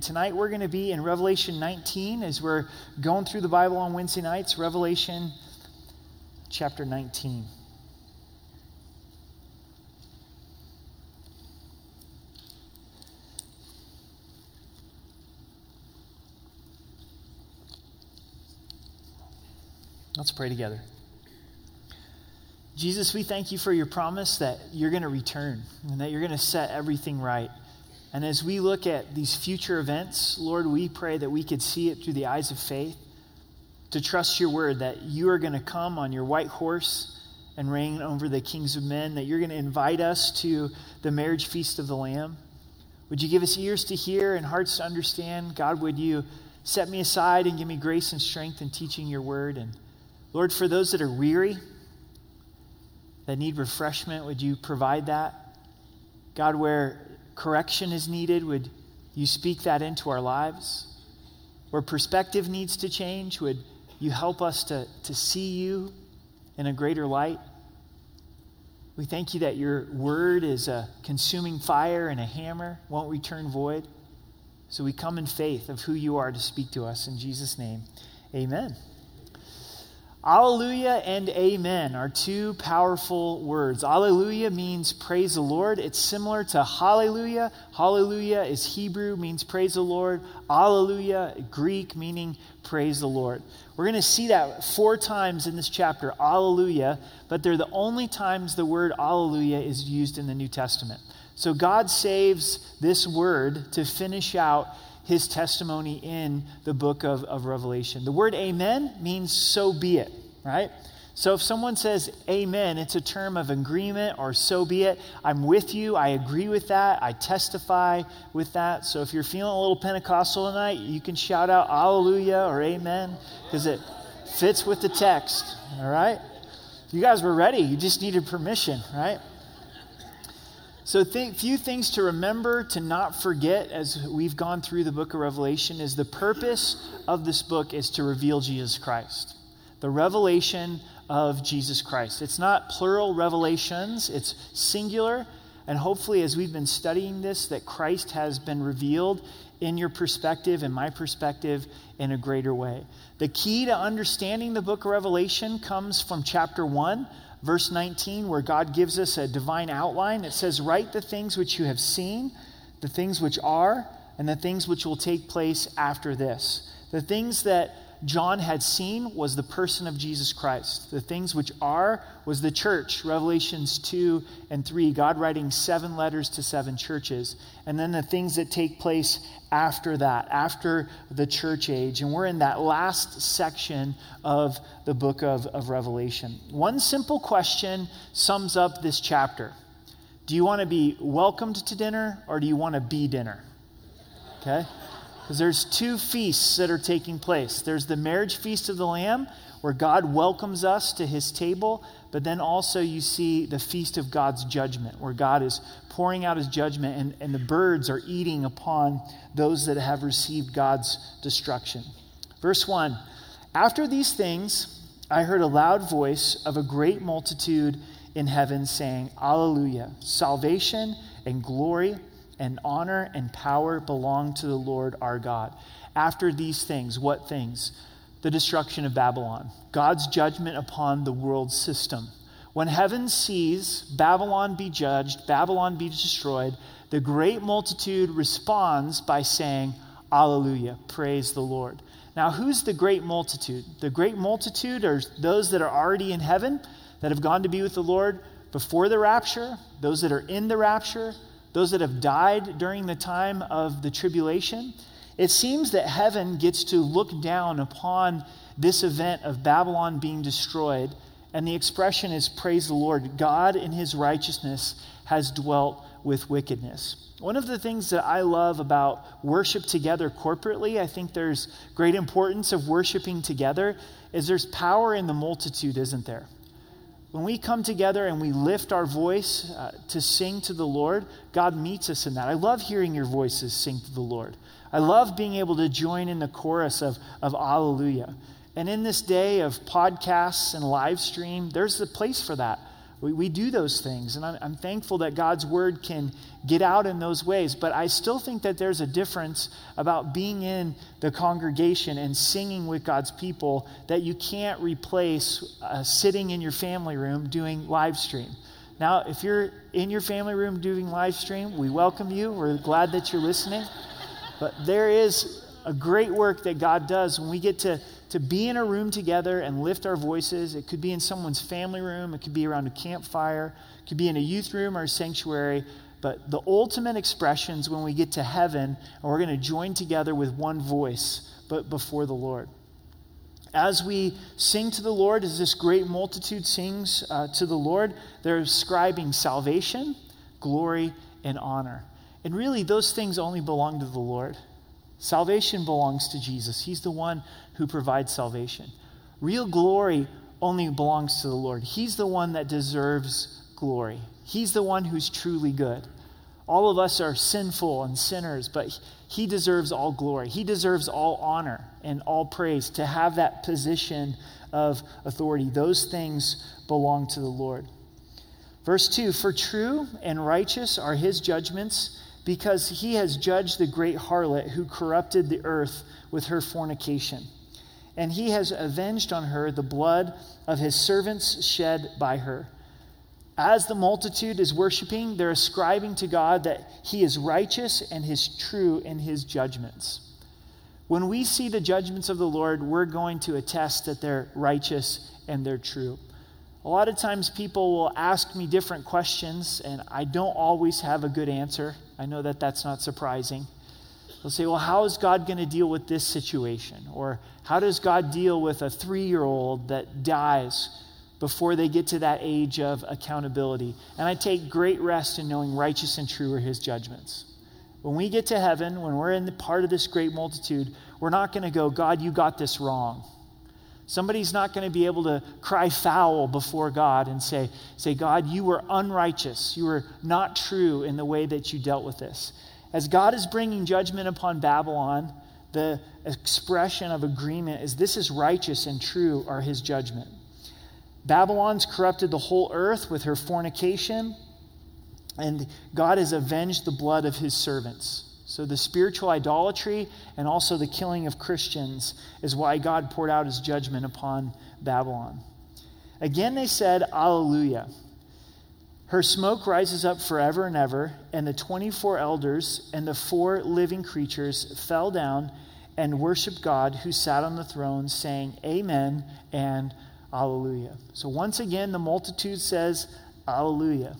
Tonight we're going to be in Revelation 19 as we're going through the Bible on Wednesday nights. Revelation chapter 19. Let's pray together. Jesus, we thank you for your promise that you're going to return and that you're going to set everything right. And as we look at these future events, Lord, we pray that we could see it through the eyes of faith, to trust your word that you are going to come on your white horse and reign over the kings of men, that you're going to invite us to the marriage feast of the Lamb. Would you give us ears to hear and hearts to understand? God, would you set me aside and give me grace and strength in teaching your word? And Lord, for those that are weary, that need refreshment, would you provide that? God, where correction is needed, would you speak that into our lives? Where perspective needs to change, would you help us to, to see you in a greater light? We thank you that your word is a consuming fire and a hammer, won't return void. So we come in faith of who you are to speak to us. In Jesus' name, amen. Alleluia and amen are two powerful words. Alleluia means praise the Lord. It's similar to hallelujah. Hallelujah is Hebrew, means praise the Lord. Alleluia, Greek, meaning praise the Lord. We're going to see that four times in this chapter, Alleluia, but they're the only times the word Alleluia is used in the New Testament. So God saves this word to finish out his testimony in the book of, of Revelation. The word amen means so be it, right? So if someone says amen, it's a term of agreement or so be it. I'm with you. I agree with that. I testify with that. So if you're feeling a little Pentecostal tonight, you can shout out hallelujah or amen because it fits with the text, all right? You guys were ready. You just needed permission, right? So, th- few things to remember, to not forget as we've gone through the book of Revelation is the purpose of this book is to reveal Jesus Christ. The revelation of Jesus Christ. It's not plural revelations, it's singular. And hopefully, as we've been studying this, that Christ has been revealed in your perspective and my perspective in a greater way. The key to understanding the book of Revelation comes from chapter 1 verse 19, where God gives us a divine outline. It says, Write the things which you have seen, the things which are, and the things which will take place after this. The things that John had seen was the person of Jesus Christ. The things which are was the church, Revelations 2 and 3, God writing seven letters to seven churches. And then the things that take place after that, after the church age. And we're in that last section of the book of, of Revelation. One simple question sums up this chapter Do you want to be welcomed to dinner or do you want to be dinner? Okay? Because there's two feasts that are taking place. There's the marriage feast of the Lamb, where God welcomes us to his table, but then also you see the feast of God's judgment, where God is pouring out his judgment and, and the birds are eating upon those that have received God's destruction. Verse 1 After these things, I heard a loud voice of a great multitude in heaven saying, Alleluia! Salvation and glory and honor and power belong to the Lord our God. After these things, what things? The destruction of Babylon, God's judgment upon the world system. When heaven sees Babylon be judged, Babylon be destroyed, the great multitude responds by saying, Alleluia, praise the Lord. Now, who's the great multitude? The great multitude are those that are already in heaven, that have gone to be with the Lord before the rapture, those that are in the rapture, those that have died during the time of the tribulation, it seems that heaven gets to look down upon this event of Babylon being destroyed. And the expression is, Praise the Lord. God in his righteousness has dwelt with wickedness. One of the things that I love about worship together corporately, I think there's great importance of worshiping together, is there's power in the multitude, isn't there? When we come together and we lift our voice uh, to sing to the Lord, God meets us in that. I love hearing your voices sing to the Lord. I love being able to join in the chorus of, of Alleluia. And in this day of podcasts and live stream, there's a place for that. We, we do those things, and I'm, I'm thankful that God's word can get out in those ways. But I still think that there's a difference about being in the congregation and singing with God's people that you can't replace uh, sitting in your family room doing live stream. Now, if you're in your family room doing live stream, we welcome you. We're glad that you're listening. But there is a great work that God does when we get to to be in a room together and lift our voices. It could be in someone's family room, it could be around a campfire, it could be in a youth room or a sanctuary. But the ultimate expressions when we get to heaven, and we're going to join together with one voice, but before the Lord. As we sing to the Lord, as this great multitude sings uh, to the Lord, they're ascribing salvation, glory, and honor. And really, those things only belong to the Lord. Salvation belongs to Jesus. He's the one who provides salvation. Real glory only belongs to the Lord. He's the one that deserves glory. He's the one who's truly good. All of us are sinful and sinners, but he deserves all glory. He deserves all honor and all praise to have that position of authority. Those things belong to the Lord. Verse 2 For true and righteous are his judgments, because he has judged the great harlot who corrupted the earth with her fornication and he has avenged on her the blood of his servants shed by her. As the multitude is worshiping, they're ascribing to God that he is righteous and is true in his judgments. When we see the judgments of the Lord, we're going to attest that they're righteous and they're true. A lot of times people will ask me different questions, and I don't always have a good answer. I know that that's not surprising. They'll say, well, how is God going to deal with this situation? Or how does God deal with a three year old that dies before they get to that age of accountability? And I take great rest in knowing righteous and true are his judgments. When we get to heaven, when we're in the part of this great multitude, we're not going to go, God, you got this wrong. Somebody's not going to be able to cry foul before God and say, say, God, you were unrighteous. You were not true in the way that you dealt with this. As God is bringing judgment upon Babylon, the expression of agreement is this is righteous and true are his judgment. Babylon's corrupted the whole earth with her fornication, and God has avenged the blood of his servants. So, the spiritual idolatry and also the killing of Christians is why God poured out his judgment upon Babylon. Again, they said, Alleluia. Her smoke rises up forever and ever, and the 24 elders and the four living creatures fell down and worshiped God who sat on the throne, saying, Amen and Alleluia. So once again, the multitude says, Alleluia.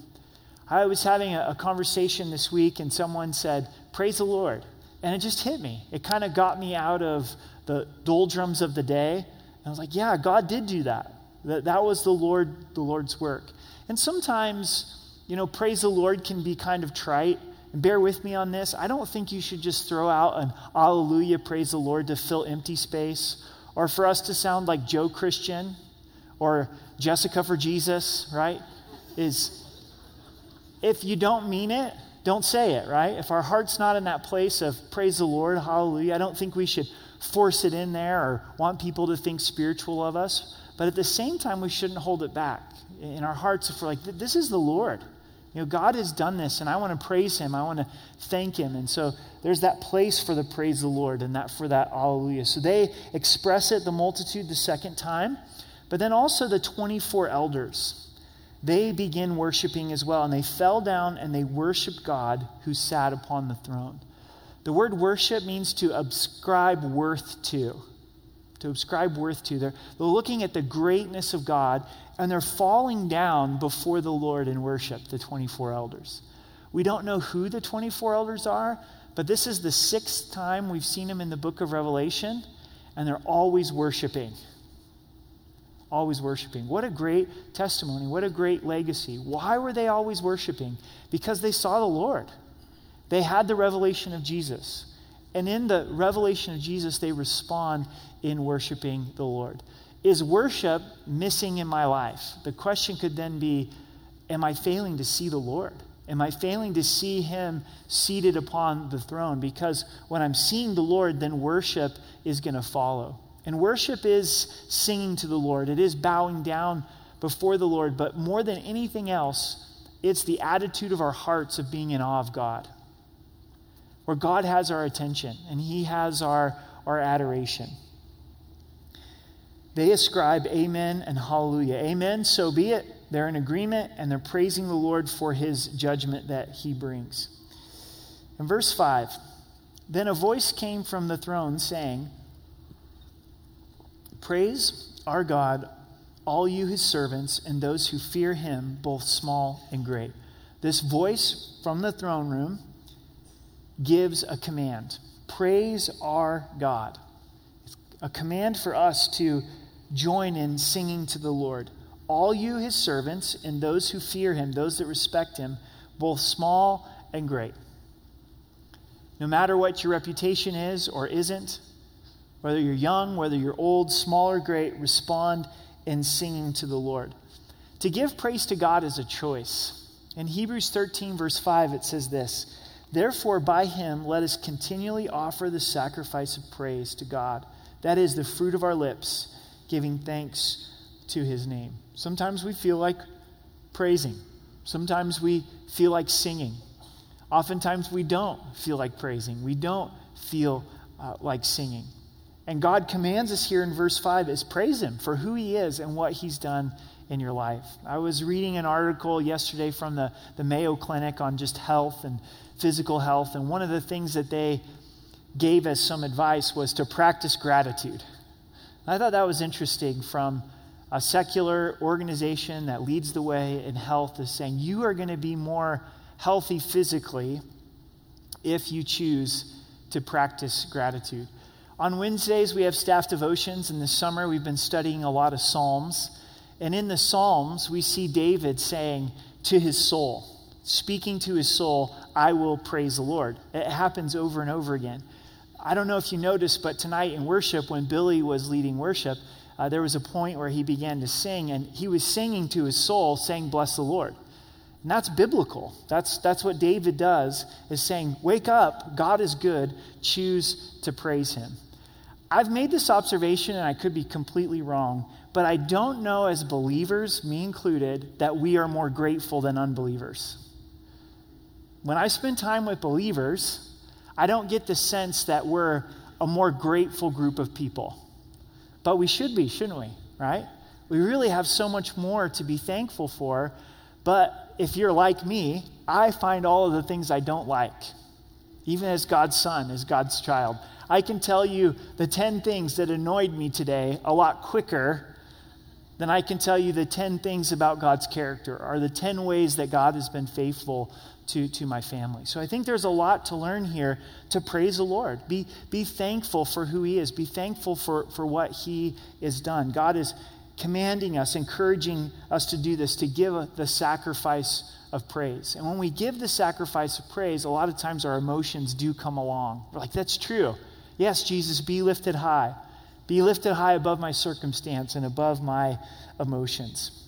I was having a, a conversation this week, and someone said, Praise the Lord. And it just hit me. It kind of got me out of the doldrums of the day. And I was like, yeah, God did do that. That, that was the Lord, the Lord's work. And sometimes, you know, praise the Lord can be kind of trite. And bear with me on this. I don't think you should just throw out an hallelujah, praise the Lord to fill empty space or for us to sound like Joe Christian or Jessica for Jesus, right? Is if you don't mean it, don't say it, right? If our heart's not in that place of praise the Lord, hallelujah, I don't think we should force it in there or want people to think spiritual of us. But at the same time, we shouldn't hold it back in our hearts if we're like, this is the Lord. You know, God has done this, and I want to praise Him. I want to thank Him. And so there's that place for the praise of the Lord and that for that hallelujah. So they express it, the multitude, the second time. But then also the 24 elders. They begin worshiping as well, and they fell down and they worshiped God who sat upon the throne. The word worship means to ascribe worth to to ascribe worth to. They're, they're looking at the greatness of God and they're falling down before the Lord in worship, the 24 elders. We don't know who the 24 elders are, but this is the sixth time we've seen them in the book of Revelation, and they're always worshiping. Always worshiping. What a great testimony. What a great legacy. Why were they always worshiping? Because they saw the Lord. They had the revelation of Jesus. And in the revelation of Jesus, they respond in worshiping the Lord. Is worship missing in my life? The question could then be Am I failing to see the Lord? Am I failing to see him seated upon the throne? Because when I'm seeing the Lord, then worship is going to follow. And worship is singing to the Lord, it is bowing down before the Lord, but more than anything else, it's the attitude of our hearts of being in awe of God, where God has our attention and He has our, our adoration. They ascribe amen and hallelujah. Amen, so be it. They're in agreement and they're praising the Lord for his judgment that he brings. In verse 5, then a voice came from the throne saying, Praise our God, all you his servants, and those who fear him, both small and great. This voice from the throne room gives a command Praise our God. It's a command for us to join in singing to the Lord. All you, his servants, and those who fear him, those that respect him, both small and great. No matter what your reputation is or isn't, whether you're young, whether you're old, small or great, respond in singing to the Lord. To give praise to God is a choice. In Hebrews 13, verse 5, it says this Therefore, by him, let us continually offer the sacrifice of praise to God. That is the fruit of our lips giving thanks to his name. Sometimes we feel like praising, sometimes we feel like singing. Oftentimes we don't feel like praising, we don't feel uh, like singing. And God commands us here in verse 5 is praise him for who he is and what he's done in your life. I was reading an article yesterday from the, the Mayo Clinic on just health and physical health, and one of the things that they gave as some advice was to practice gratitude. I thought that was interesting from a secular organization that leads the way in health is saying you are going to be more healthy physically if you choose to practice gratitude. On Wednesdays, we have staff devotions. In the summer, we've been studying a lot of Psalms. And in the Psalms, we see David saying to his soul, speaking to his soul, I will praise the Lord. It happens over and over again. I don't know if you noticed, but tonight in worship, when Billy was leading worship, uh, there was a point where he began to sing, and he was singing to his soul, saying, Bless the Lord. And that's biblical. That's, that's what David does, is saying, Wake up, God is good, choose to praise him. I've made this observation, and I could be completely wrong, but I don't know as believers, me included, that we are more grateful than unbelievers. When I spend time with believers, I don't get the sense that we're a more grateful group of people. But we should be, shouldn't we? Right? We really have so much more to be thankful for. But if you're like me, I find all of the things I don't like, even as God's son, as God's child. I can tell you the 10 things that annoyed me today a lot quicker than I can tell you the 10 things about God's character or the 10 ways that God has been faithful to, to my family. So I think there's a lot to learn here to praise the Lord. Be, be thankful for who He is, be thankful for, for what He has done. God is commanding us, encouraging us to do this, to give the sacrifice of praise. And when we give the sacrifice of praise, a lot of times our emotions do come along. We're like, that's true. Yes, Jesus, be lifted high. Be lifted high above my circumstance and above my emotions.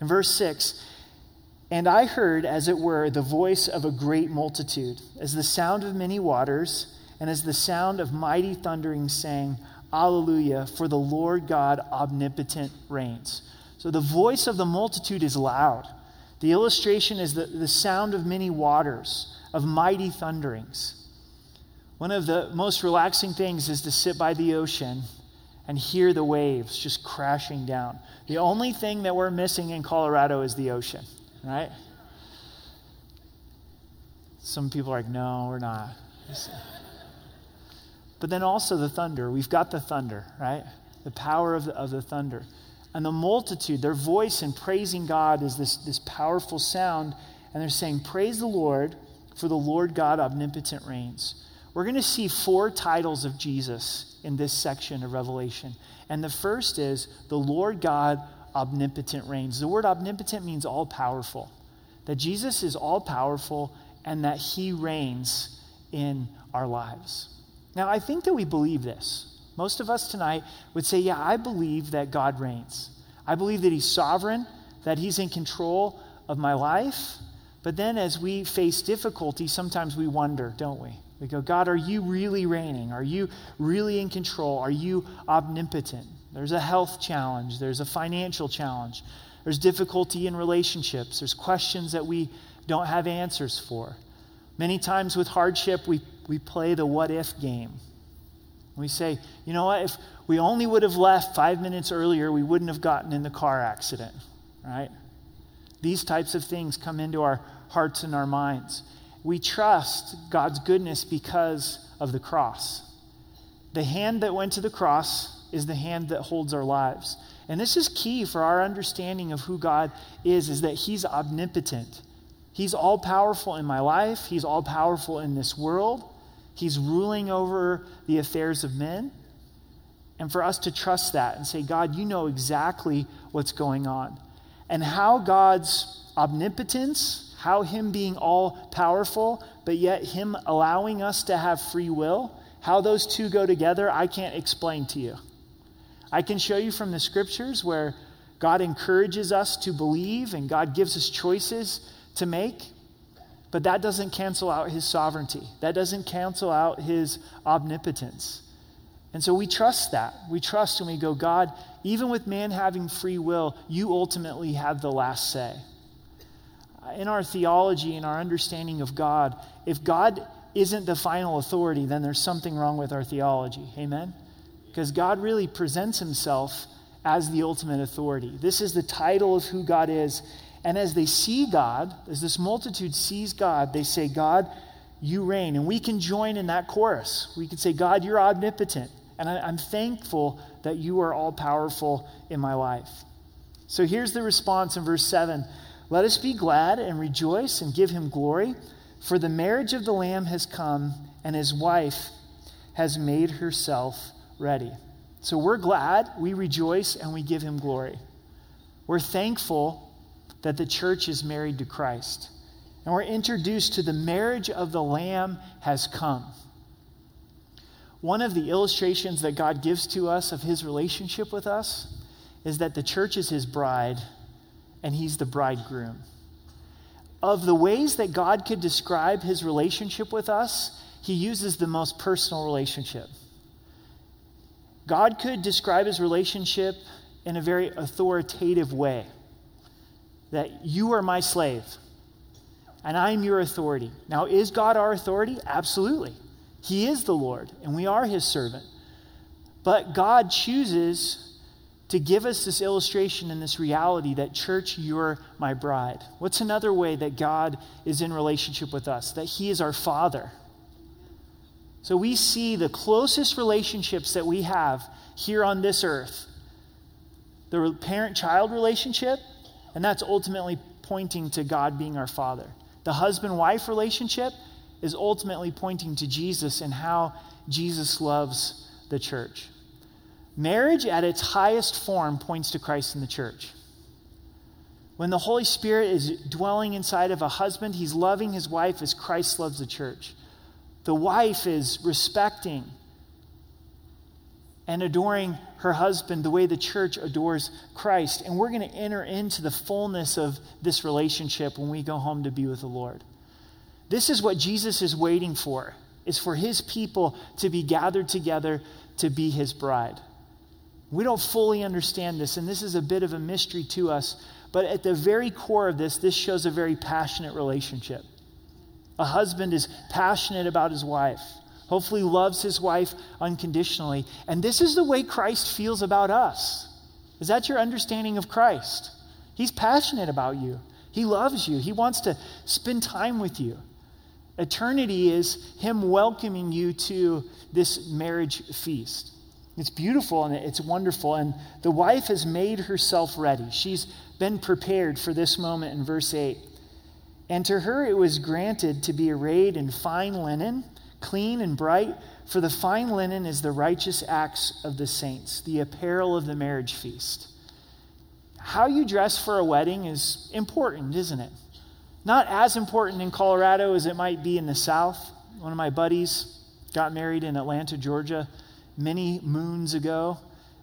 In verse 6, and I heard, as it were, the voice of a great multitude, as the sound of many waters, and as the sound of mighty thundering, saying, Alleluia, for the Lord God omnipotent reigns. So the voice of the multitude is loud. The illustration is the, the sound of many waters, of mighty thunderings. One of the most relaxing things is to sit by the ocean and hear the waves just crashing down. The only thing that we're missing in Colorado is the ocean right? Some people are like, no, we're not. But then also the thunder. We've got the thunder, right? The power of the, of the thunder. And the multitude, their voice in praising God is this, this powerful sound. And they're saying, Praise the Lord, for the Lord God omnipotent reigns. We're going to see four titles of Jesus in this section of Revelation. And the first is the Lord God omnipotent reigns. The word omnipotent means all powerful, that Jesus is all powerful and that he reigns in our lives. Now, I think that we believe this. Most of us tonight would say, Yeah, I believe that God reigns. I believe that he's sovereign, that he's in control of my life. But then as we face difficulty, sometimes we wonder, don't we? We go, God, are you really reigning? Are you really in control? Are you omnipotent? There's a health challenge, there's a financial challenge, There's difficulty in relationships. There's questions that we don't have answers for. Many times with hardship, we, we play the what if game. We say, you know what, if we only would have left five minutes earlier, we wouldn't have gotten in the car accident, right? These types of things come into our hearts and our minds. We trust God's goodness because of the cross. The hand that went to the cross is the hand that holds our lives. And this is key for our understanding of who God is is that he's omnipotent. He's all powerful in my life, he's all powerful in this world. He's ruling over the affairs of men. And for us to trust that and say, God, you know exactly what's going on. And how God's omnipotence, how Him being all powerful, but yet Him allowing us to have free will, how those two go together, I can't explain to you. I can show you from the scriptures where God encourages us to believe and God gives us choices to make, but that doesn't cancel out his sovereignty. That doesn't cancel out his omnipotence. And so we trust that. We trust and we go, God, even with man having free will, you ultimately have the last say. In our theology, in our understanding of God, if God isn't the final authority, then there's something wrong with our theology. Amen? Because God really presents himself as the ultimate authority. This is the title of who God is. And as they see God, as this multitude sees God, they say, God, you reign. And we can join in that chorus. We can say, God, you're omnipotent. And I, am thankful that you are all powerful in my life. So here's the response in verse 7 Let us be glad and rejoice and give him glory, for the marriage of the Lamb has come, and his wife has made herself ready. So we're glad, we rejoice, and we give him glory. We're thankful that the church is married to Christ. And we're introduced to the marriage of the Lamb has come. One of the illustrations that God gives to us of his relationship with us is that the church is his bride and he's the bridegroom. Of the ways that God could describe his relationship with us, he uses the most personal relationship. God could describe his relationship in a very authoritative way that you are my slave and I'm your authority. Now, is God our authority? Absolutely. He is the Lord and we are his servant. But God chooses to give us this illustration and this reality that, church, you're my bride. What's another way that God is in relationship with us? That he is our father. So we see the closest relationships that we have here on this earth the parent child relationship and that's ultimately pointing to God being our Father. The husband wife relationship is ultimately pointing to Jesus and how Jesus loves the church. Marriage at its highest form points to Christ in the church. When the Holy Spirit is dwelling inside of a husband, he's loving his wife as Christ loves the church. The wife is respecting and adoring her husband the way the church adores Christ. And we're going to enter into the fullness of this relationship when we go home to be with the Lord. This is what Jesus is waiting for, is for his people to be gathered together to be his bride. We don't fully understand this, and this is a bit of a mystery to us, but at the very core of this, this shows a very passionate relationship. A husband is passionate about his wife hopefully loves his wife unconditionally. And this is the way Christ feels about us. Is that your understanding of Christ? He's passionate about you, he loves you, he wants to spend time with you. Eternity is him welcoming you to this marriage feast. It's beautiful and it's wonderful. And the wife has made herself ready. She's been prepared for this moment in verse 8. And to her it was granted to be arrayed in fine linen clean and bright, for the fine linen is the righteous acts of the saints, the apparel of the marriage feast. How you dress for a wedding is important, isn't it? Not as important in Colorado as it might be in the South. One of my buddies got married in Atlanta, Georgia, many moons ago.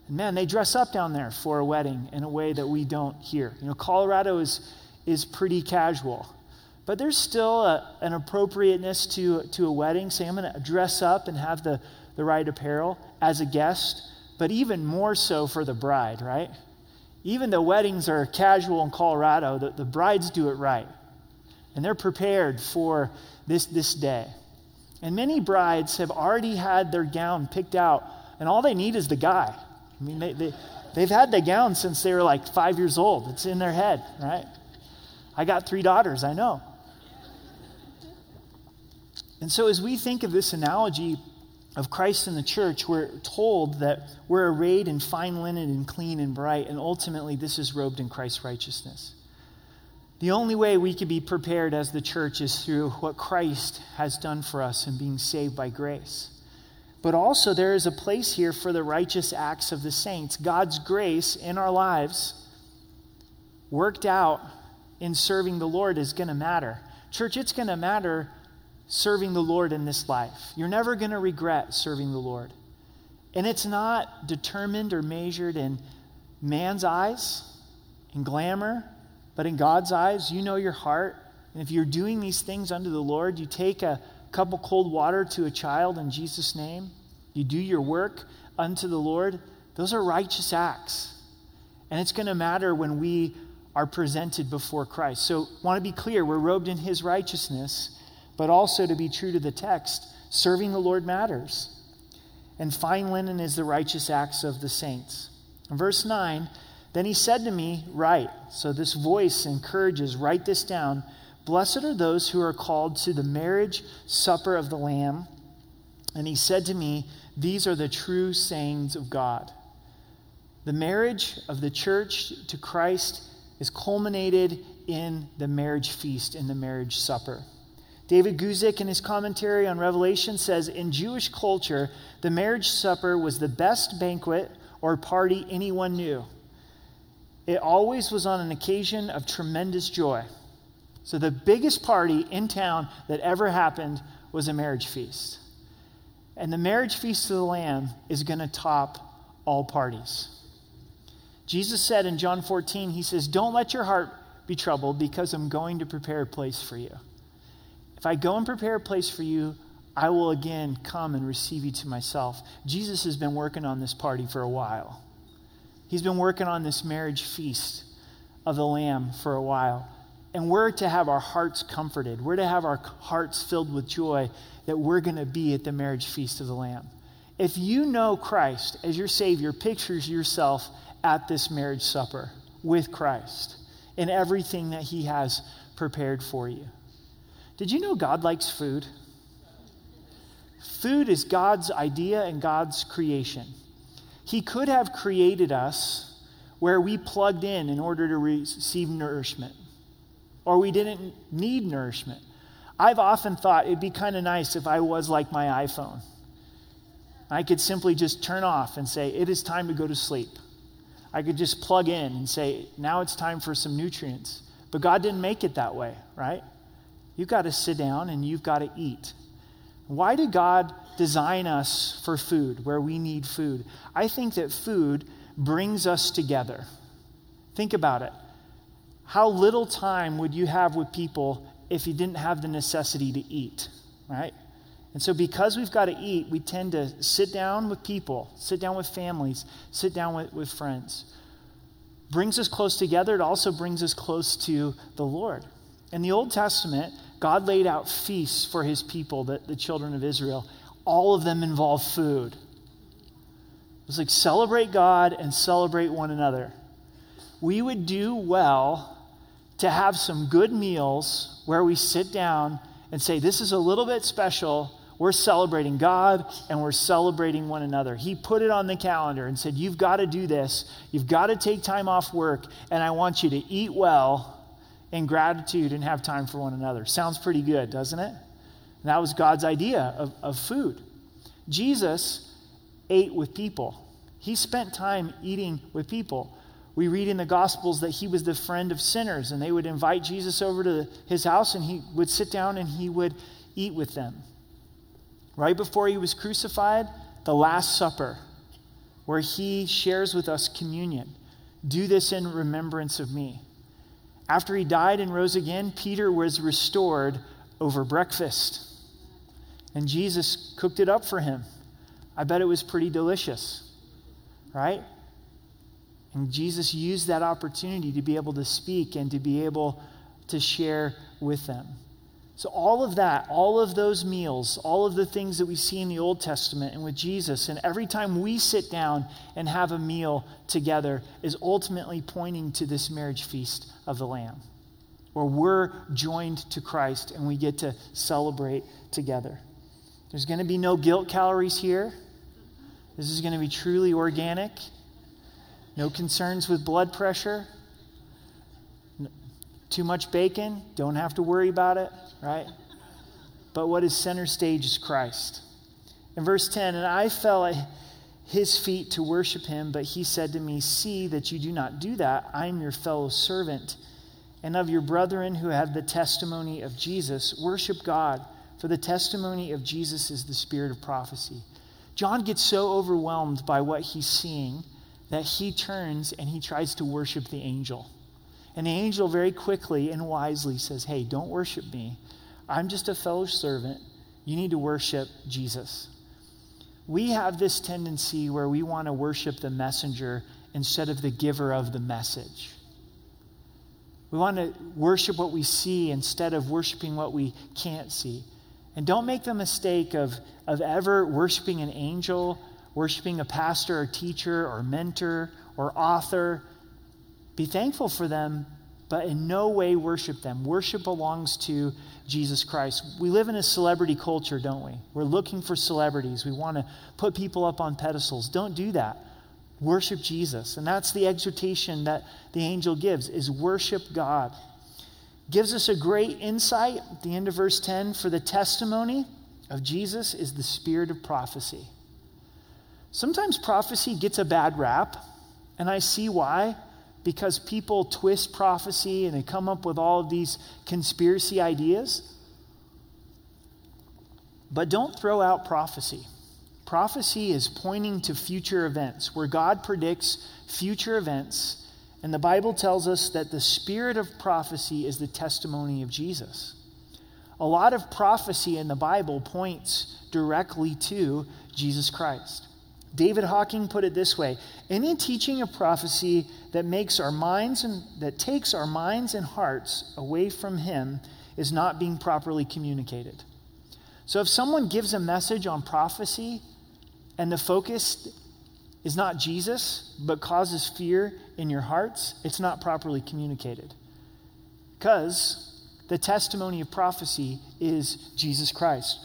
And man, they dress up down there for a wedding in a way that we don't here. You know, Colorado is, is pretty casual. But there's still a, an appropriateness to, to a wedding. Say, I'm going to dress up and have the, the right apparel as a guest, but even more so for the bride, right? Even though weddings are casual in Colorado, the, the brides do it right. And they're prepared for this, this day. And many brides have already had their gown picked out, and all they need is the guy. I mean, they, they, they've had the gown since they were like five years old. It's in their head, right? I got three daughters, I know. And so, as we think of this analogy of Christ and the church, we're told that we're arrayed in fine linen and clean and bright, and ultimately, this is robed in Christ's righteousness. The only way we can be prepared as the church is through what Christ has done for us in being saved by grace. But also, there is a place here for the righteous acts of the saints. God's grace in our lives, worked out in serving the Lord, is going to matter. Church, it's going to matter serving the Lord in this life. You're never going to regret serving the Lord. And it's not determined or measured in man's eyes, in glamour, but in God's eyes. You know your heart. And if you're doing these things unto the Lord, you take a cup of cold water to a child in Jesus' name, you do your work unto the Lord, those are righteous acts. And it's going to matter when we are presented before Christ. So, want to be clear, we're robed in his righteousness but also to be true to the text, serving the Lord matters. And fine linen is the righteous acts of the saints. In verse 9, then he said to me, Write. So this voice encourages, write this down. Blessed are those who are called to the marriage supper of the Lamb. And he said to me, These are the true sayings of God. The marriage of the church to Christ is culminated in the marriage feast, in the marriage supper. David Guzik, in his commentary on Revelation, says In Jewish culture, the marriage supper was the best banquet or party anyone knew. It always was on an occasion of tremendous joy. So, the biggest party in town that ever happened was a marriage feast. And the marriage feast of the Lamb is going to top all parties. Jesus said in John 14, He says, Don't let your heart be troubled because I'm going to prepare a place for you. If I go and prepare a place for you, I will again come and receive you to myself. Jesus has been working on this party for a while. He's been working on this marriage feast of the Lamb for a while. And we're to have our hearts comforted. We're to have our hearts filled with joy that we're going to be at the marriage feast of the Lamb. If you know Christ as your Savior, pictures yourself at this marriage supper with Christ in everything that He has prepared for you. Did you know God likes food? Food is God's idea and God's creation. He could have created us where we plugged in in order to receive nourishment, or we didn't need nourishment. I've often thought it'd be kind of nice if I was like my iPhone. I could simply just turn off and say, It is time to go to sleep. I could just plug in and say, Now it's time for some nutrients. But God didn't make it that way, right? You've got to sit down and you've got to eat. Why did God design us for food where we need food? I think that food brings us together. Think about it. How little time would you have with people if you didn't have the necessity to eat, right? And so, because we've got to eat, we tend to sit down with people, sit down with families, sit down with, with friends. Brings us close together. It also brings us close to the Lord. In the Old Testament, God laid out feasts for his people, the, the children of Israel. All of them involve food. It was like celebrate God and celebrate one another. We would do well to have some good meals where we sit down and say, This is a little bit special. We're celebrating God and we're celebrating one another. He put it on the calendar and said, You've got to do this. You've got to take time off work, and I want you to eat well in gratitude and have time for one another. Sounds pretty good, doesn't it? And that was God's idea of, of food. Jesus ate with people, he spent time eating with people. We read in the Gospels that he was the friend of sinners, and they would invite Jesus over to his house, and he would sit down and he would eat with them. Right before he was crucified, the Last Supper, where he shares with us communion. Do this in remembrance of me. After he died and rose again, Peter was restored over breakfast. And Jesus cooked it up for him. I bet it was pretty delicious, right? And Jesus used that opportunity to be able to speak and to be able to share with them. So, all of that, all of those meals, all of the things that we see in the Old Testament and with Jesus, and every time we sit down and have a meal together, is ultimately pointing to this marriage feast of the Lamb, where we're joined to Christ and we get to celebrate together. There's going to be no guilt calories here. This is going to be truly organic. No concerns with blood pressure. Too much bacon, don't have to worry about it, right? But what is center stage is Christ. In verse 10, and I fell at his feet to worship him, but he said to me, See that you do not do that. I am your fellow servant and of your brethren who have the testimony of Jesus. Worship God, for the testimony of Jesus is the spirit of prophecy. John gets so overwhelmed by what he's seeing that he turns and he tries to worship the angel. And the angel very quickly and wisely says, Hey, don't worship me. I'm just a fellow servant. You need to worship Jesus. We have this tendency where we want to worship the messenger instead of the giver of the message. We want to worship what we see instead of worshiping what we can't see. And don't make the mistake of, of ever worshiping an angel, worshiping a pastor or teacher or mentor or author be thankful for them, but in no way worship them. Worship belongs to Jesus Christ. We live in a celebrity culture, don't we? We're looking for celebrities. We want to put people up on pedestals. Don't do that. Worship Jesus. And that's the exhortation that the angel gives is worship God. Gives us a great insight at the end of verse 10 for the testimony of Jesus is the spirit of prophecy. Sometimes prophecy gets a bad rap, and I see why because people twist prophecy and they come up with all of these conspiracy ideas. But don't throw out prophecy. Prophecy is pointing to future events, where God predicts future events. And the Bible tells us that the spirit of prophecy is the testimony of Jesus. A lot of prophecy in the Bible points directly to Jesus Christ. David Hocking put it this way any teaching of prophecy that makes our minds and that takes our minds and hearts away from him is not being properly communicated. So if someone gives a message on prophecy and the focus is not Jesus, but causes fear in your hearts, it's not properly communicated. Because the testimony of prophecy is Jesus Christ.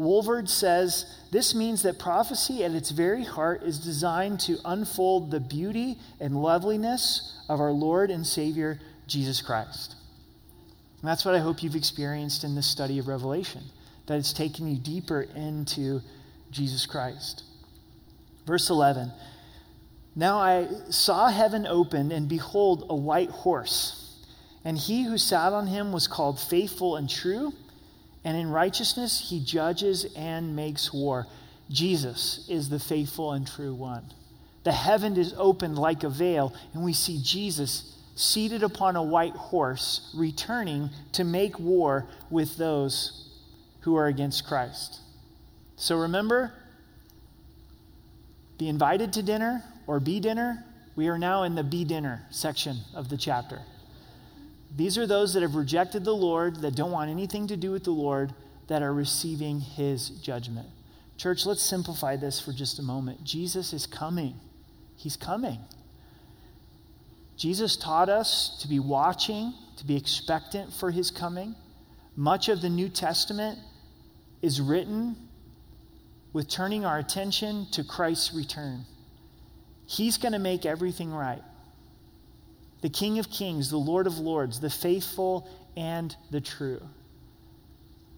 Walvoord says this means that prophecy at its very heart is designed to unfold the beauty and loveliness of our Lord and Savior, Jesus Christ. And that's what I hope you've experienced in this study of Revelation, that it's taken you deeper into Jesus Christ. Verse 11 Now I saw heaven open, and behold, a white horse. And he who sat on him was called faithful and true and in righteousness he judges and makes war. Jesus is the faithful and true one. The heaven is opened like a veil, and we see Jesus seated upon a white horse, returning to make war with those who are against Christ. So remember, be invited to dinner or be dinner. We are now in the be dinner section of the chapter. These are those that have rejected the Lord, that don't want anything to do with the Lord, that are receiving his judgment. Church, let's simplify this for just a moment. Jesus is coming. He's coming. Jesus taught us to be watching, to be expectant for his coming. Much of the New Testament is written with turning our attention to Christ's return. He's going to make everything right the King of Kings, the Lord of Lords, the faithful and the true.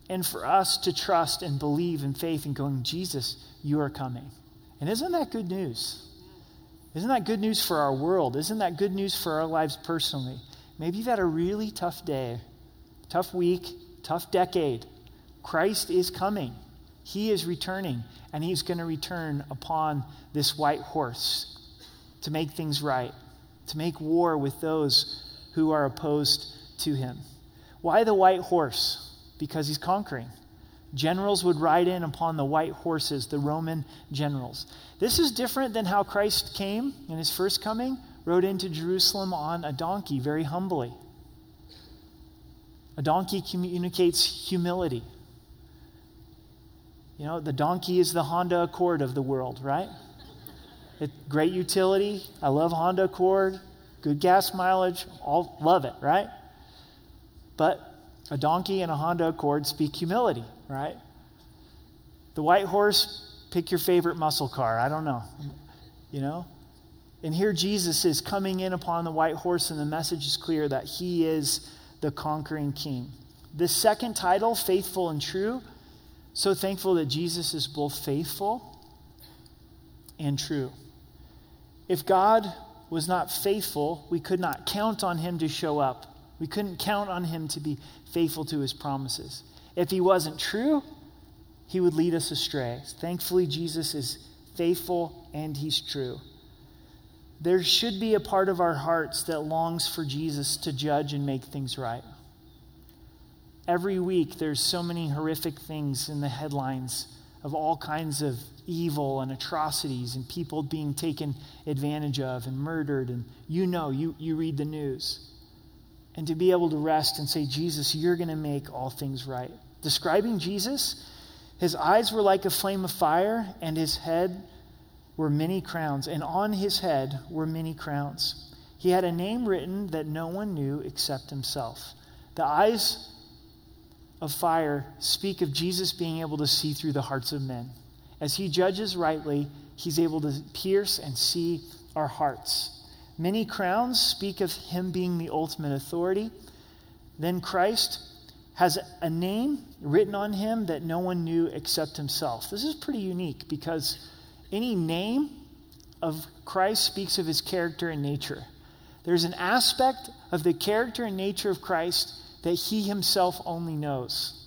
And for us to trust and believe in faith and going, Jesus, you are coming. And isn't that good news? Isn't that good news for our world? Isn't that good news for our lives personally? Maybe you've had a really tough day, tough week, tough decade. Christ is coming. He is returning, and he's going to return upon this white horse to make things right to make war with those who are opposed to him. Why the white horse? Because he's conquering. Generals would ride in upon the white horses, the Roman generals. This is different than how Christ came in his first coming, rode into Jerusalem on a donkey very humbly. A donkey communicates humility. You know, the donkey is the Honda Accord of the world, right? Great utility. I love Honda Accord. Good gas mileage. All love it, right? But a donkey and a Honda Accord speak humility, right? The white horse, pick your favorite muscle car. I don't know. You know? And here Jesus is coming in upon the white horse, and the message is clear that he is the conquering king. The second title, faithful and true, so thankful that Jesus is both faithful and true. If God was not faithful, we could not count on him to show up. We couldn't count on him to be faithful to his promises. If he wasn't true, he would lead us astray. Thankfully, Jesus is faithful and he's true. There should be a part of our hearts that longs for Jesus to judge and make things right. Every week, there's so many horrific things in the headlines of all kinds of evil and atrocities and people being taken advantage of and murdered. And you know, you, you read the news. And to be able to rest and say, Jesus, you're going to make all things right. Describing Jesus, his eyes were like a flame of fire, and his head were many crowns. And on his head were many crowns. He had a name written that no one knew except himself. The eyes of fire speak of Jesus being able to see through the hearts of men. As he judges rightly, he's able to pierce and see our hearts. Many crowns speak of him being the ultimate authority. Then Christ has a name written on him that no one knew except himself. This is pretty unique because any name of Christ speaks of his character and nature. There's an aspect of the character and nature of Christ that he himself only knows.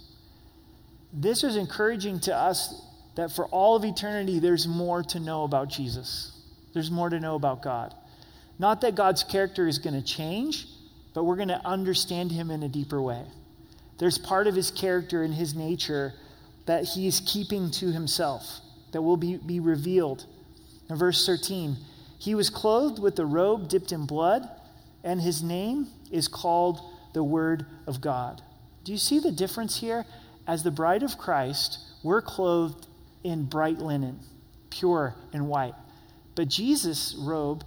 This is encouraging to us that for all of eternity, there's more to know about Jesus. There's more to know about God. Not that God's character is going to change, but we're going to understand him in a deeper way. There's part of his character and his nature that he's keeping to himself, that will be, be revealed. In verse 13, he was clothed with a robe dipped in blood, and his name is called the Word of God. Do you see the difference here? As the bride of Christ, we're clothed in bright linen, pure and white. But Jesus' robe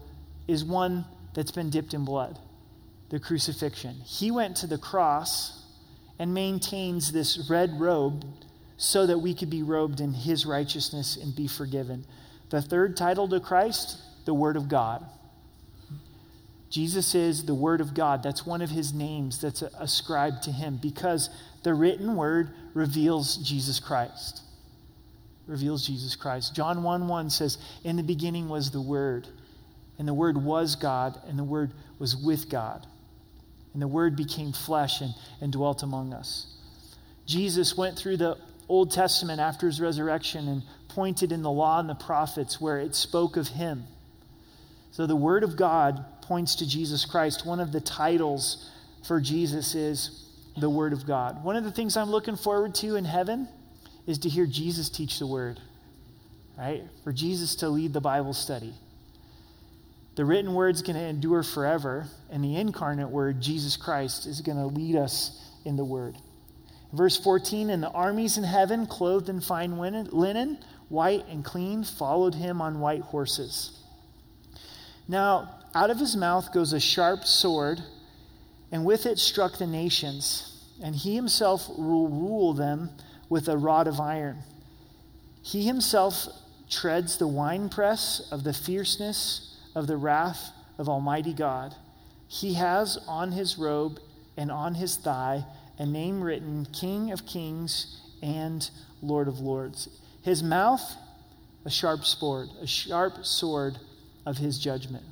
is one that's been dipped in blood, the crucifixion. He went to the cross and maintains this red robe so that we could be robed in his righteousness and be forgiven. The third title to Christ, the Word of God. Jesus is the Word of God. That's one of his names that's ascribed to him because the written word reveals Jesus Christ. Reveals Jesus Christ. John 1 1 says, In the beginning was the Word, and the Word was God, and the Word was with God. And the Word became flesh and, and dwelt among us. Jesus went through the Old Testament after his resurrection and pointed in the law and the prophets where it spoke of him. So the Word of God points to Jesus Christ. One of the titles for Jesus is the Word of God. One of the things I'm looking forward to in heaven is to hear Jesus teach the Word, right? For Jesus to lead the Bible study. The written word's going to endure forever, and the incarnate word, Jesus Christ, is going to lead us in the word. Verse 14 And the armies in heaven, clothed in fine linen, white and clean, followed him on white horses. Now, out of his mouth goes a sharp sword, and with it struck the nations, and he himself will rule them with a rod of iron. He himself treads the winepress of the fierceness of the wrath of Almighty God. He has on his robe and on his thigh a name written King of Kings and Lord of Lords. His mouth, a sharp sword, a sharp sword of his judgment.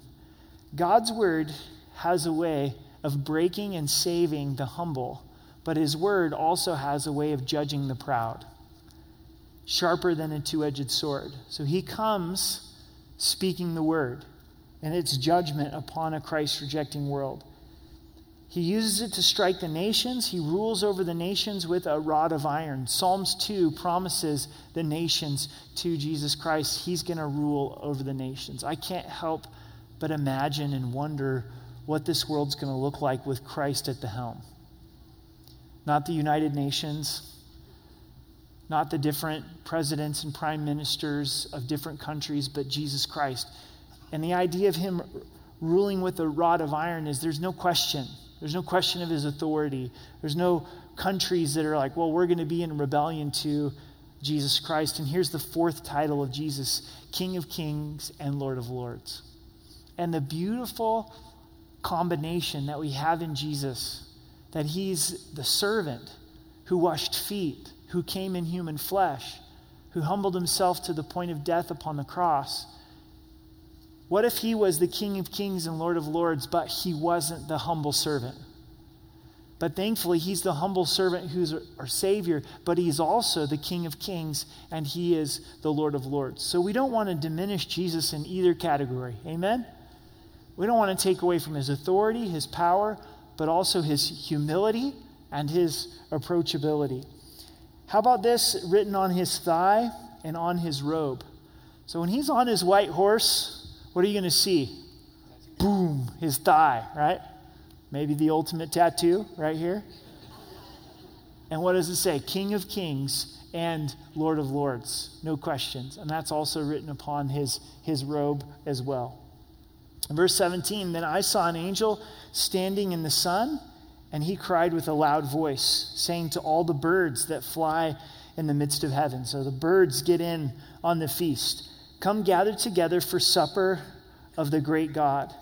God's word has a way of breaking and saving the humble, but his word also has a way of judging the proud, sharper than a two edged sword. So he comes speaking the word and its judgment upon a Christ rejecting world. He uses it to strike the nations. He rules over the nations with a rod of iron. Psalms 2 promises the nations to Jesus Christ. He's going to rule over the nations. I can't help but imagine and wonder what this world's going to look like with Christ at the helm. Not the United Nations, not the different presidents and prime ministers of different countries, but Jesus Christ. And the idea of him ruling with a rod of iron is there's no question. There's no question of his authority. There's no countries that are like, well, we're going to be in rebellion to Jesus Christ. And here's the fourth title of Jesus King of Kings and Lord of Lords. And the beautiful combination that we have in Jesus that he's the servant who washed feet, who came in human flesh, who humbled himself to the point of death upon the cross. What if he was the King of Kings and Lord of Lords, but he wasn't the humble servant? But thankfully, he's the humble servant who's our Savior, but he's also the King of Kings and he is the Lord of Lords. So we don't want to diminish Jesus in either category. Amen? We don't want to take away from his authority, his power, but also his humility and his approachability. How about this written on his thigh and on his robe? So when he's on his white horse, what are you going to see? Boom, his thigh, right? Maybe the ultimate tattoo right here. And what does it say? King of Kings and Lord of Lords. No questions. And that's also written upon his, his robe as well. Verse 17, then I saw an angel standing in the sun, and he cried with a loud voice, saying to all the birds that fly in the midst of heaven. So the birds get in on the feast. Come gather together for supper of the great God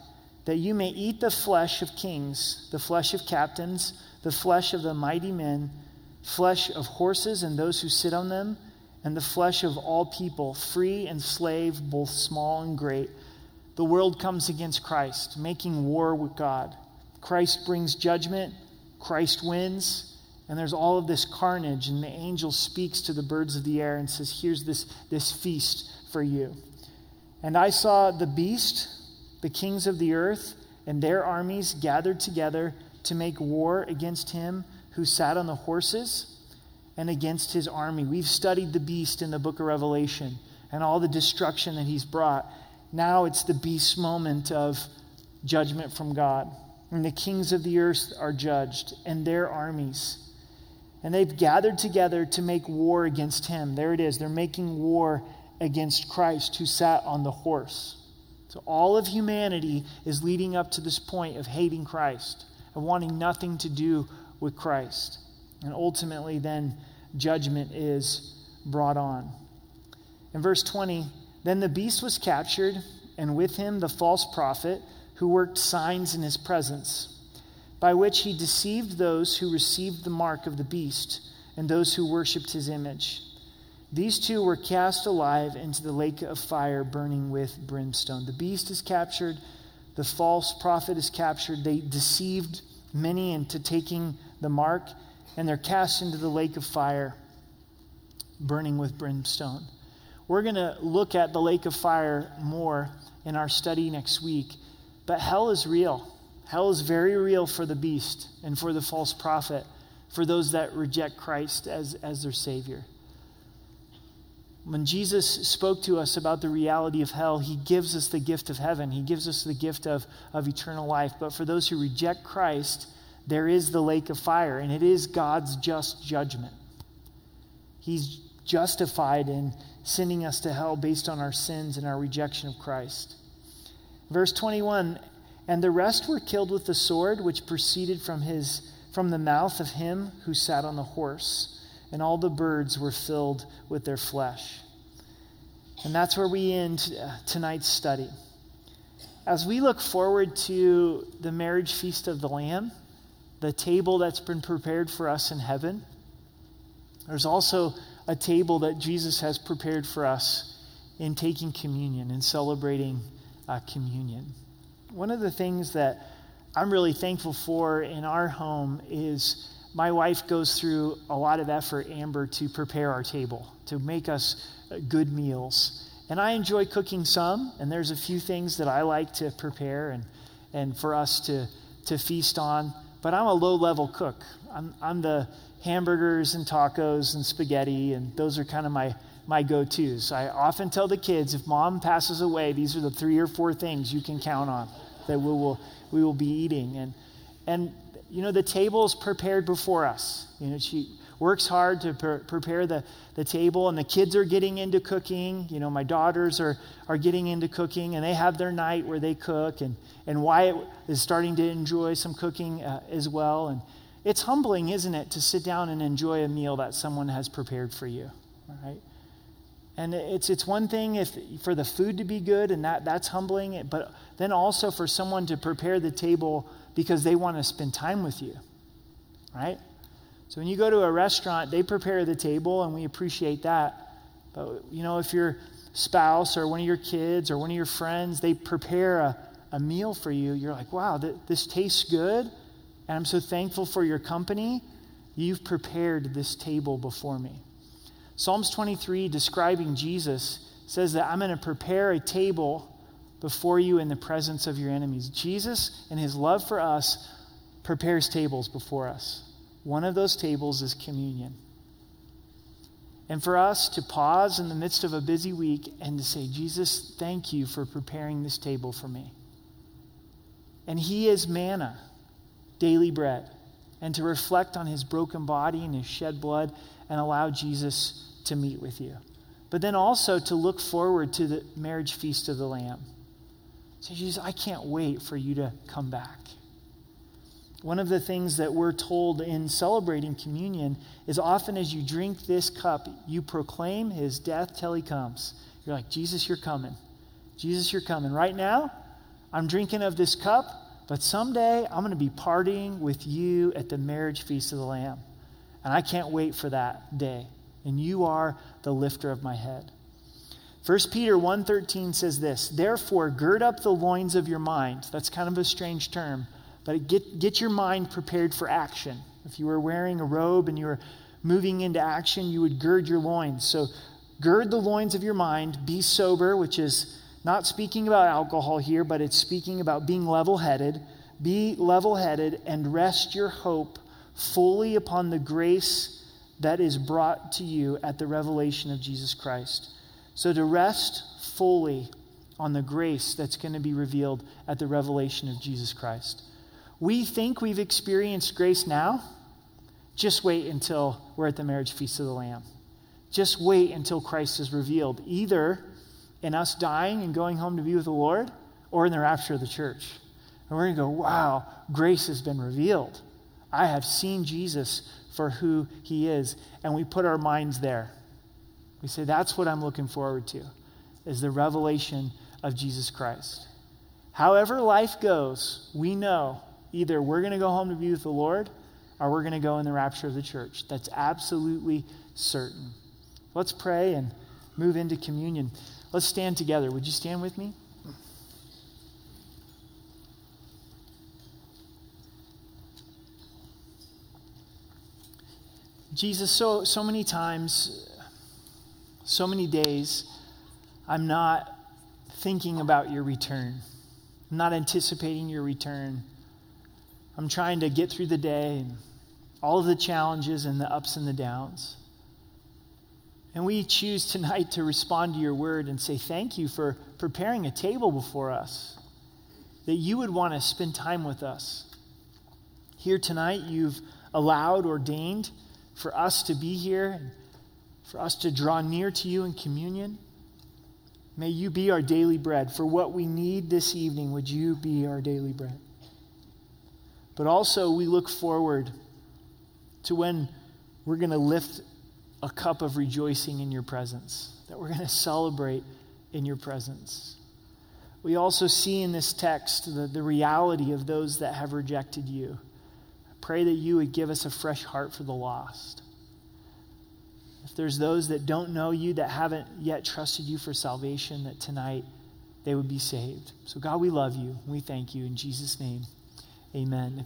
that you may eat the flesh of kings, the flesh of captains, the flesh of the mighty men, flesh of horses and those who sit on them, and the flesh of all people, free and slave, both small and great. The world comes against Christ, making war with God. Christ brings judgment, Christ wins, and there's all of this carnage, and the angel speaks to the birds of the air and says, Here's this, this feast for you. And I saw the beast the kings of the earth and their armies gathered together to make war against him who sat on the horses and against his army. We've studied the beast in the book of Revelation and all the destruction that he's brought. Now it's the beast's moment of judgment from God. And the kings of the earth are judged and their armies. And they've gathered together to make war against him. There it is. They're making war against Christ who sat on the horse. So all of humanity is leading up to this point of hating Christ, of wanting nothing to do with Christ. And ultimately, then judgment is brought on. In verse 20, then the beast was captured, and with him the false prophet who worked signs in his presence, by which he deceived those who received the mark of the beast and those who worshipped his image. These two were cast alive into the lake of fire burning with brimstone. The beast is captured, the false prophet is captured. They deceived many into taking the mark, and they're cast into the lake of fire burning with brimstone. We're going to look at the lake of fire more in our study next week, but hell is real. Hell is very real for the beast and for the false prophet, for those that reject Christ as, as their Savior. When Jesus spoke to us about the reality of hell, he gives us the gift of heaven. He gives us the gift of, of eternal life. But for those who reject Christ, there is the lake of fire, and it is God's just judgment. He's justified in sending us to hell based on our sins and our rejection of Christ. Verse 21 And the rest were killed with the sword which proceeded from, his, from the mouth of him who sat on the horse and all the birds were filled with their flesh. And that's where we end uh, tonight's study. As we look forward to the marriage feast of the Lamb, the table that's been prepared for us in heaven, there's also a table that Jesus has prepared for us in taking communion and celebrating uh, communion. One of the things that I'm really thankful for in our home is my wife goes through a lot of effort, Amber, to prepare our table, to make us uh, good meals. And I enjoy cooking some, and there's a few things that I like to prepare and, and for us to, to feast on. But I'm a low level cook. I'm, I'm the hamburgers and tacos and spaghetti, and those are kind of my, my go tos. I often tell the kids if mom passes away, these are the three or four things you can count on that we will, we will be eating. And, and, you know, the table is prepared before us. You know, she works hard to pre- prepare the, the table, and the kids are getting into cooking. You know, my daughters are, are getting into cooking, and they have their night where they cook. And, and Wyatt is starting to enjoy some cooking uh, as well. And it's humbling, isn't it, to sit down and enjoy a meal that someone has prepared for you, right? And it's, it's one thing if for the food to be good, and that, that's humbling, but then also for someone to prepare the table because they want to spend time with you, right? So when you go to a restaurant, they prepare the table, and we appreciate that. But, you know, if your spouse or one of your kids or one of your friends, they prepare a, a meal for you, you're like, wow, th- this tastes good and I'm so thankful for your company. You've prepared this table before me. Psalms 23, describing Jesus, says that I'm going to prepare a table before you in the presence of your enemies. Jesus, and his love for us, prepares tables before us. One of those tables is communion. And for us to pause in the midst of a busy week and to say, Jesus, thank you for preparing this table for me. And he is manna daily bread and to reflect on his broken body and his shed blood and allow Jesus to meet with you. But then also to look forward to the marriage feast of the Lamb. Say, Jesus, I can't wait for you to come back. One of the things that we're told in celebrating communion is often as you drink this cup, you proclaim his death till he comes. You're like, Jesus, you're coming. Jesus, you're coming. Right now, I'm drinking of this cup but someday I'm going to be partying with you at the marriage feast of the Lamb. And I can't wait for that day. And you are the lifter of my head. 1 Peter 1:13 says this, "Therefore gird up the loins of your mind." That's kind of a strange term, but get get your mind prepared for action. If you were wearing a robe and you were moving into action, you would gird your loins. So gird the loins of your mind, be sober, which is not speaking about alcohol here, but it's speaking about being level headed. Be level headed and rest your hope fully upon the grace that is brought to you at the revelation of Jesus Christ. So to rest fully on the grace that's going to be revealed at the revelation of Jesus Christ. We think we've experienced grace now. Just wait until we're at the marriage feast of the Lamb. Just wait until Christ is revealed. Either in us dying and going home to be with the Lord or in the rapture of the church. And we're going to go, wow, grace has been revealed. I have seen Jesus for who he is. And we put our minds there. We say, that's what I'm looking forward to, is the revelation of Jesus Christ. However life goes, we know either we're going to go home to be with the Lord or we're going to go in the rapture of the church. That's absolutely certain. Let's pray and move into communion. Let's stand together. Would you stand with me? Jesus, so, so many times, so many days, I'm not thinking about your return. I'm not anticipating your return. I'm trying to get through the day and all of the challenges and the ups and the downs. And we choose tonight to respond to your word and say thank you for preparing a table before us, that you would want to spend time with us. Here tonight, you've allowed, ordained for us to be here, for us to draw near to you in communion. May you be our daily bread. For what we need this evening, would you be our daily bread? But also, we look forward to when we're going to lift a cup of rejoicing in your presence, that we're going to celebrate in your presence. We also see in this text the, the reality of those that have rejected you. I pray that you would give us a fresh heart for the lost. If there's those that don't know you, that haven't yet trusted you for salvation, that tonight they would be saved. So, God, we love you. We thank you. In Jesus' name, amen.